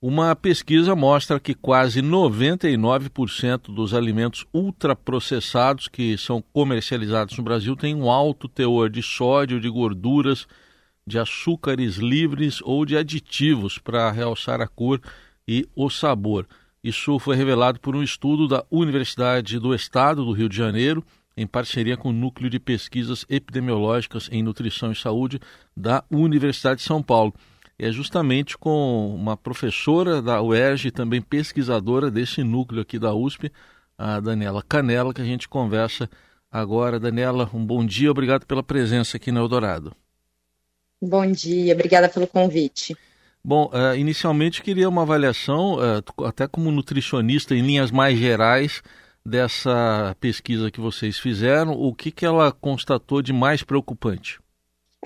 Uma pesquisa mostra que quase 99% dos alimentos ultraprocessados que são comercializados no Brasil têm um alto teor de sódio, de gorduras, de açúcares livres ou de aditivos para realçar a cor e o sabor. Isso foi revelado por um estudo da Universidade do Estado do Rio de Janeiro, em parceria com o Núcleo de Pesquisas Epidemiológicas em Nutrição e Saúde da Universidade de São Paulo é justamente com uma professora da UERJ e também pesquisadora desse núcleo aqui da USP, a Daniela Canela, que a gente conversa agora. Daniela, um bom dia, obrigado pela presença aqui no Eldorado. Bom dia, obrigada pelo convite. Bom, uh, inicialmente queria uma avaliação, uh, até como nutricionista, em linhas mais gerais, dessa pesquisa que vocês fizeram. O que, que ela constatou de mais preocupante?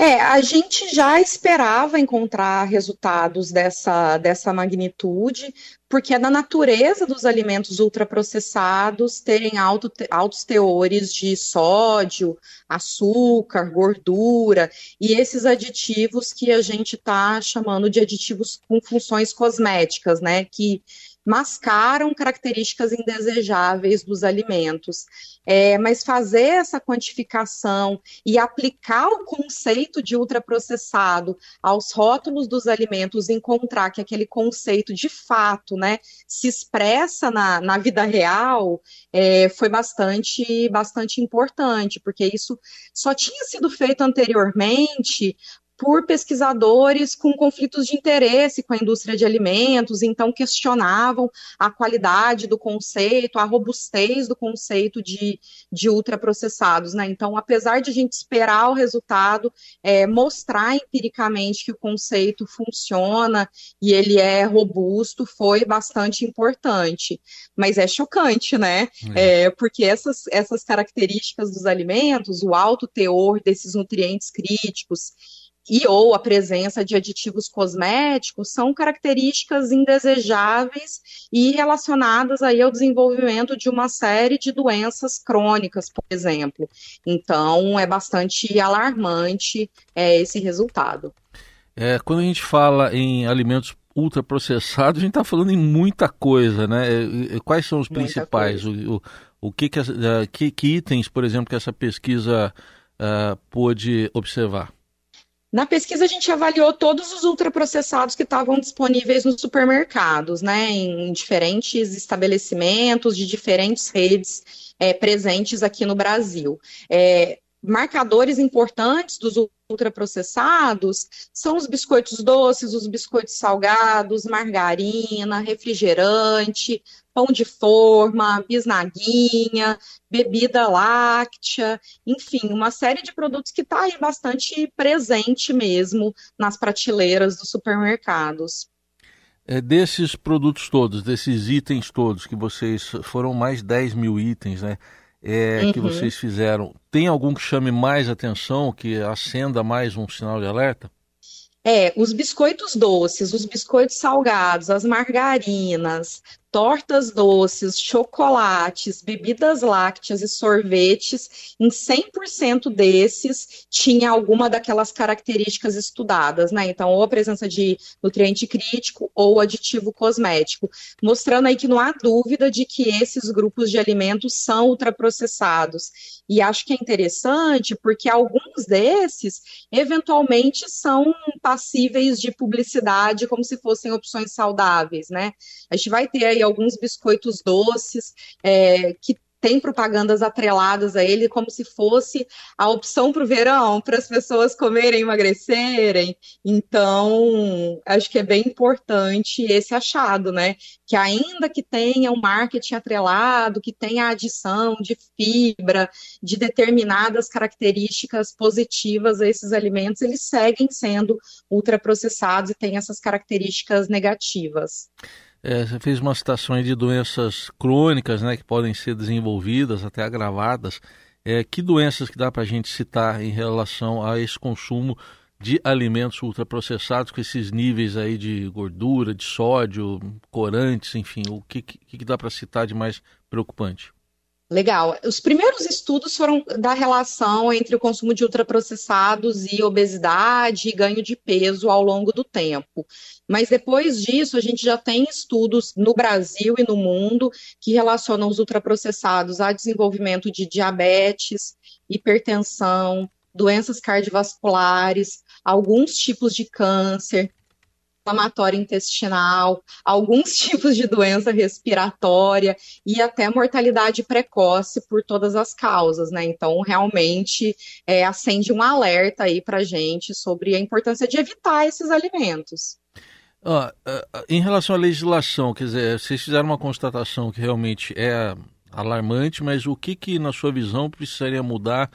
É, a gente já esperava encontrar resultados dessa, dessa magnitude, porque é da natureza dos alimentos ultraprocessados terem alto, altos teores de sódio, açúcar, gordura, e esses aditivos que a gente está chamando de aditivos com funções cosméticas, né? Que mascaram características indesejáveis dos alimentos. É, mas fazer essa quantificação e aplicar o conceito de ultraprocessado aos rótulos dos alimentos, encontrar que aquele conceito de fato né, se expressa na, na vida real, é, foi bastante, bastante importante, porque isso só tinha sido feito anteriormente por pesquisadores com conflitos de interesse com a indústria de alimentos, então questionavam a qualidade do conceito, a robustez do conceito de, de ultraprocessados. Né? Então, apesar de a gente esperar o resultado, é, mostrar empiricamente que o conceito funciona e ele é robusto, foi bastante importante. Mas é chocante, né? É. É, porque essas, essas características dos alimentos, o alto teor desses nutrientes críticos, e ou a presença de aditivos cosméticos são características indesejáveis e relacionadas aí ao desenvolvimento de uma série de doenças crônicas, por exemplo. Então, é bastante alarmante é, esse resultado. É, quando a gente fala em alimentos ultraprocessados, a gente está falando em muita coisa, né? Quais são os principais? O, o, o, que, que, que, que, itens, por exemplo, que essa pesquisa uh, pôde observar? Na pesquisa, a gente avaliou todos os ultraprocessados que estavam disponíveis nos supermercados, né, em diferentes estabelecimentos de diferentes redes é, presentes aqui no Brasil. É, marcadores importantes dos ultraprocessados são os biscoitos doces, os biscoitos salgados, margarina, refrigerante, pão de forma, bisnaguinha, bebida láctea, enfim, uma série de produtos que está aí bastante presente mesmo nas prateleiras dos supermercados. É, desses produtos todos, desses itens todos, que vocês foram mais 10 mil itens, né? É, uhum. que vocês fizeram, tem algum que chame mais atenção, que acenda mais um sinal de alerta? É, os biscoitos doces, os biscoitos salgados, as margarinas, tortas doces, chocolates, bebidas lácteas e sorvetes, em 100% desses tinha alguma daquelas características estudadas, né? Então, ou a presença de nutriente crítico ou aditivo cosmético, mostrando aí que não há dúvida de que esses grupos de alimentos são ultraprocessados. E acho que é interessante porque alguns desses eventualmente são passíveis de publicidade como se fossem opções saudáveis, né? A gente vai ter aí alguns biscoitos doces é, que tem propagandas atreladas a ele como se fosse a opção para o verão, para as pessoas comerem emagrecerem. Então, acho que é bem importante esse achado, né? Que ainda que tenha um marketing atrelado, que tenha a adição de fibra, de determinadas características positivas a esses alimentos, eles seguem sendo ultraprocessados e têm essas características negativas. É, você fez uma citação aí de doenças crônicas, né, que podem ser desenvolvidas, até agravadas. É, que doenças que dá para a gente citar em relação a esse consumo de alimentos ultraprocessados com esses níveis aí de gordura, de sódio, corantes, enfim, o que, que, que dá para citar de mais preocupante? Legal. Os primeiros estudos foram da relação entre o consumo de ultraprocessados e obesidade e ganho de peso ao longo do tempo. Mas depois disso, a gente já tem estudos no Brasil e no mundo que relacionam os ultraprocessados a desenvolvimento de diabetes, hipertensão, doenças cardiovasculares, alguns tipos de câncer, inflamatória intestinal, alguns tipos de doença respiratória e até mortalidade precoce por todas as causas, né? Então, realmente é, acende um alerta aí para gente sobre a importância de evitar esses alimentos. Ah, em relação à legislação, quer dizer, vocês fizeram uma constatação que realmente é alarmante, mas o que, que na sua visão, precisaria mudar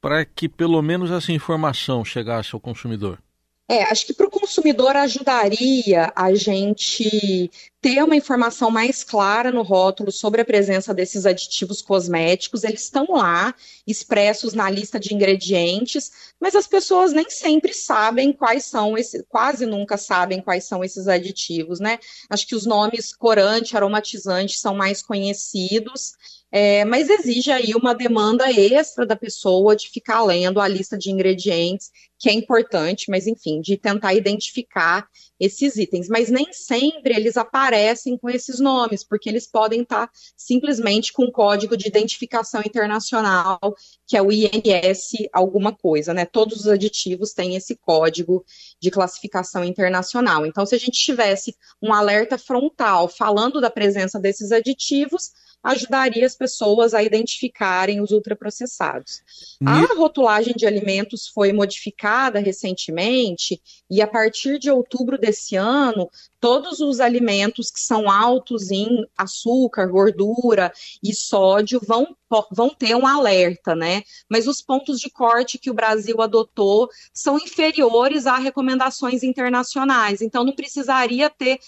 para que pelo menos essa informação chegasse ao consumidor? É, acho que para o consumidor ajudaria a gente ter uma informação mais clara no rótulo sobre a presença desses aditivos cosméticos. Eles estão lá, expressos na lista de ingredientes, mas as pessoas nem sempre sabem quais são esses, quase nunca sabem quais são esses aditivos, né? Acho que os nomes corante, aromatizante são mais conhecidos. É, mas exige aí uma demanda extra da pessoa de ficar lendo a lista de ingredientes, que é importante, mas enfim, de tentar identificar esses itens. Mas nem sempre eles aparecem com esses nomes, porque eles podem estar simplesmente com código de identificação internacional, que é o INS alguma coisa, né? Todos os aditivos têm esse código de classificação internacional. Então, se a gente tivesse um alerta frontal falando da presença desses aditivos, ajudaria as pessoas a identificarem os ultraprocessados. A rotulagem de alimentos foi modificada recentemente e a partir de outubro desse ano, todos os alimentos que são altos em açúcar, gordura e sódio vão, vão ter um alerta, né? Mas os pontos de corte que o Brasil adotou são inferiores a recomendações internacionais, então não precisaria ter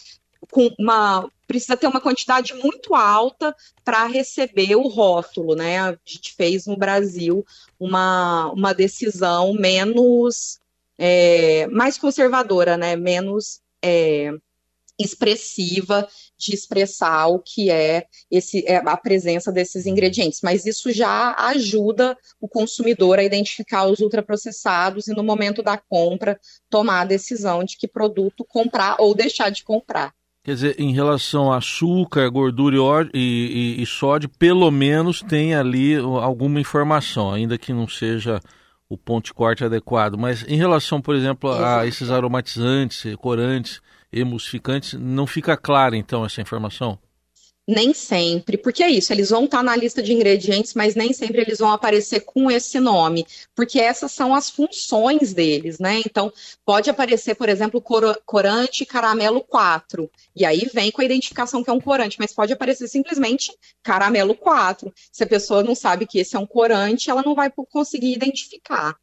com uma precisa ter uma quantidade muito alta para receber o rótulo, né? A gente fez no Brasil uma, uma decisão menos é, mais conservadora, né? Menos é, expressiva de expressar o que é, esse, é a presença desses ingredientes, mas isso já ajuda o consumidor a identificar os ultraprocessados e no momento da compra tomar a decisão de que produto comprar ou deixar de comprar. Quer dizer, em relação a açúcar, gordura e, e, e, sódio, pelo menos tem ali alguma informação, ainda que não seja o ponto de corte adequado. Mas em relação, por exemplo, a esses aromatizantes, corantes, emulsificantes, não fica clara então essa informação? Nem sempre, porque é isso, eles vão estar na lista de ingredientes, mas nem sempre eles vão aparecer com esse nome, porque essas são as funções deles, né? Então, pode aparecer, por exemplo, cor corante caramelo 4, e aí vem com a identificação que é um corante, mas pode aparecer simplesmente caramelo 4. Se a pessoa não sabe que esse é um corante, ela não vai conseguir identificar.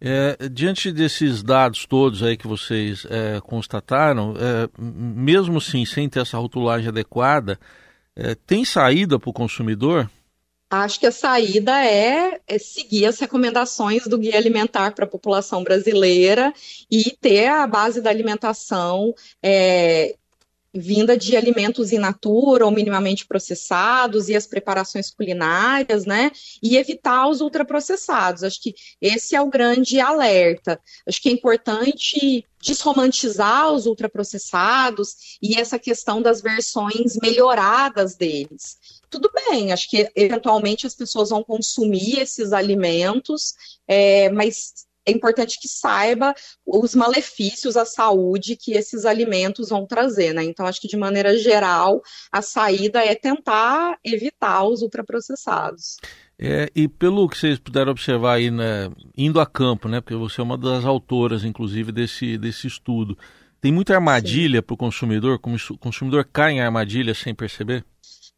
É, diante desses dados todos aí que vocês é, constataram, é, mesmo assim, sem ter essa rotulagem adequada, é, tem saída para o consumidor? Acho que a saída é, é, seguir as recomendações do Guia Alimentar para a população brasileira e ter a base da alimentação é, vinda de alimentos in natura ou minimamente processados e as preparações culinárias, né? E evitar os ultraprocessados. Acho que esse é o grande alerta. Acho que é importante desromantizar os ultraprocessados e essa questão das versões melhoradas deles. Tudo bem, acho que eventualmente as pessoas vão consumir esses alimentos, é, mas é importante que saiba os malefícios à saúde que esses alimentos vão trazer, né? Então, acho que de maneira geral, a saída é tentar evitar os ultraprocessados. É, e pelo que vocês puderam observar aí, né, indo a campo, né, porque você é uma das autoras, inclusive, desse, desse estudo, tem muita armadilha para o consumidor? Como o consumidor cai em armadilha sem perceber?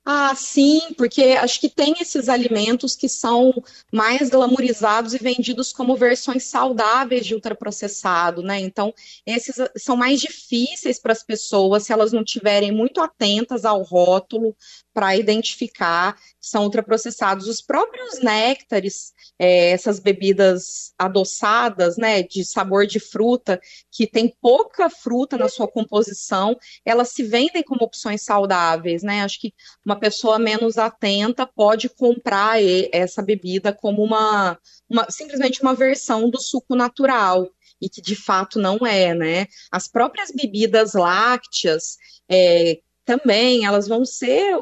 Ah, sim, porque acho que tem esses alimentos que são mais glamorizados e vendidos como versões saudáveis de ultraprocessado, né? Então, esses são mais difíceis para as pessoas se elas não tiverem muito atentas ao rótulo para identificar são ultraprocessados. Os próprios néctares, é, essas bebidas adoçadas, né, de sabor de fruta, que tem pouca fruta na sua composição, elas se vendem como opções saudáveis, né? Acho que uma pessoa menos atenta pode comprar essa bebida como uma, uma simplesmente uma versão do suco natural. e que de fato não é, né? As próprias bebidas lácteas é, também, elas vão ser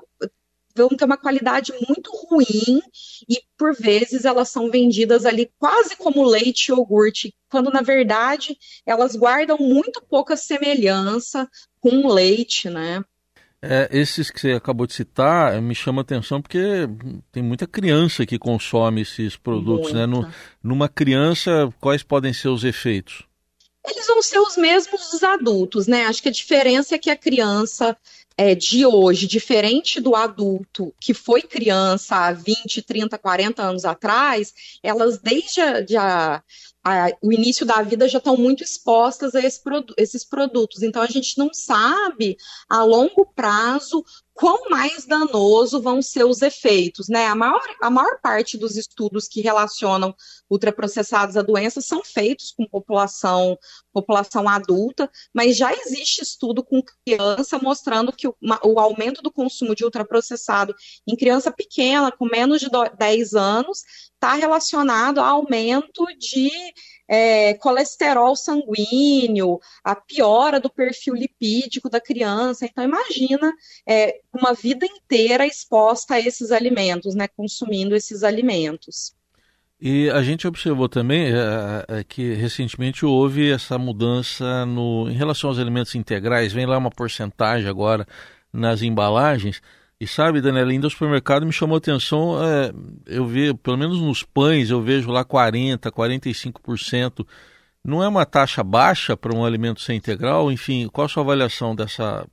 vão ter uma qualidade muito ruim e por vezes elas são vendidas ali quase como leite e iogurte, quando na verdade elas guardam muito pouca semelhança com leite, né? É, esses que você acabou de citar me chama atenção porque tem muita criança que consome esses produtos, muita. né? No, numa criança, quais podem ser os efeitos? Eles vão ser os mesmos dos adultos, né? Acho que a diferença é que a criança é, de hoje, diferente do adulto que foi criança há 20, 30, 40 anos atrás, elas desde a, a, o início da vida já estão muito expostas a esse, esses produtos. Então a gente não sabe a longo prazo quão mais danoso vão ser os efeitos, né? A maior, a maior parte dos estudos que relacionam ultraprocessados à doença são feitos com população, população adulta, mas já existe estudo com criança mostrando que o, o aumento do consumo de ultraprocessado em criança pequena, com menos de 10 anos, está relacionado a aumento de é, colesterol sanguíneo, a piora do perfil lipídico da criança. Então, imagina é, uma vida inteira exposta a esses alimentos, né, consumindo esses alimentos. E a gente observou também é, é, que recentemente houve essa mudança no, em relação aos alimentos integrais, vem lá uma porcentagem agora nas embalagens. E sabe, Daniela, indo ao supermercado me chamou atenção, é, eu vi, pelo menos nos pães, eu vejo lá 40%, 45%. Não é uma taxa baixa para um alimento ser integral? Enfim, qual a sua avaliação dessa,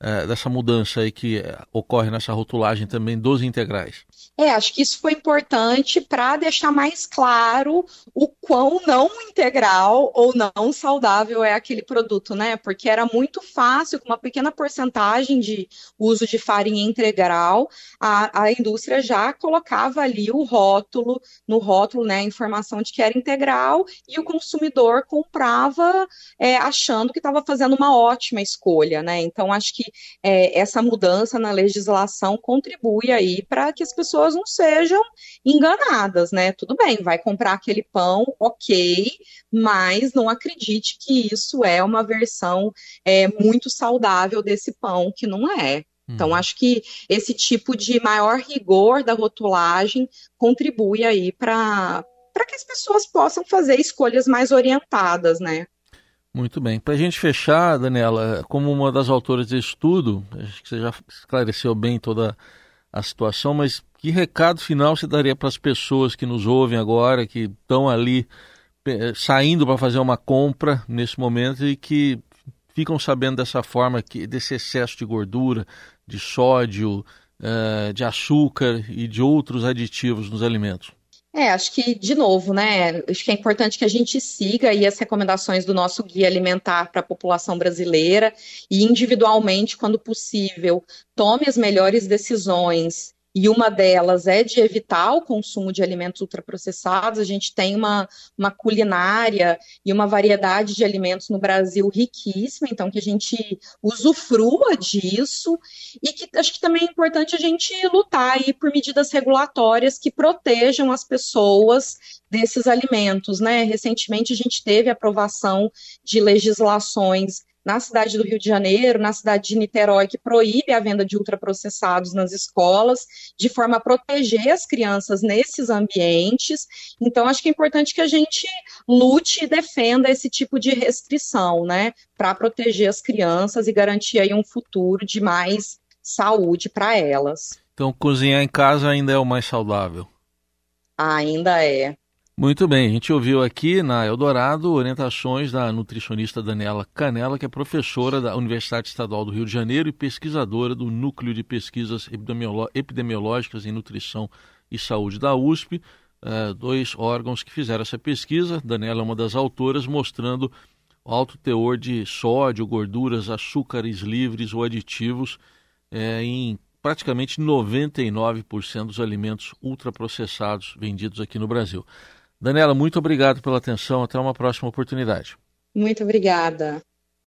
é, dessa mudança aí que ocorre nessa rotulagem também dos integrais? É, acho que isso foi importante para deixar mais claro o quão não integral ou não saudável é aquele produto, né? Porque era muito fácil, com uma pequena porcentagem de uso de farinha integral, a, a indústria já colocava ali o rótulo, no rótulo, né, a informação de que era integral, e o consumidor comprava é, achando que estava fazendo uma ótima escolha, né? Então, acho que é, essa mudança na legislação contribui aí para que as pessoas não sejam enganadas, né? Tudo bem, vai comprar aquele pão, ok, mas não acredite que isso é uma versão é, muito saudável desse pão, que não é. Então, uhum. acho que esse tipo de maior rigor da rotulagem contribui aí para que as pessoas possam fazer escolhas mais orientadas, né? Muito bem. Para a gente fechar, Daniela, como uma das autoras desse estudo, acho que você já esclareceu bem toda a situação, mas que recado final você daria para as pessoas que nos ouvem agora, que estão ali saindo para fazer uma compra nesse momento e que ficam sabendo dessa forma, que, desse excesso de gordura, de sódio, uh, de açúcar e de outros aditivos nos alimentos? É, acho que, de novo, né? Acho que é importante que a gente siga aí as recomendações do nosso guia alimentar para a população brasileira e, individualmente, quando possível, tome as melhores decisões e uma delas é de evitar o consumo de alimentos ultraprocessados. A gente tem uma, uma culinária e uma variedade de alimentos no Brasil riquíssima, então que a gente usufrua disso e que acho que também é importante a gente lutar aí por medidas regulatórias que protejam as pessoas desses alimentos, né? Recentemente a gente teve aprovação de legislações na cidade do Rio de Janeiro, na cidade de Niterói, que proíbe a venda de ultraprocessados nas escolas, de forma a proteger as crianças nesses ambientes. Então, acho que é importante que a gente lute e defenda esse tipo de restrição, né, para proteger as crianças e garantir aí um futuro de mais saúde para elas. Então, cozinhar em casa ainda é o mais saudável? Ainda é. Muito bem, a gente ouviu aqui na Eldorado orientações da nutricionista Daniela Canela, que é professora da Universidade Estadual do Rio de Janeiro e pesquisadora do Núcleo de Pesquisas Epidemiológicas em Nutrição e Saúde da USP, eh, dois órgãos que fizeram essa pesquisa. Daniela é uma das autoras, mostrando o alto teor de sódio, gorduras, açúcares livres ou aditivos eh, em praticamente 99% dos alimentos ultraprocessados vendidos aqui no Brasil. Daniela, muito obrigado pela atenção. Até uma próxima oportunidade. Muito obrigada.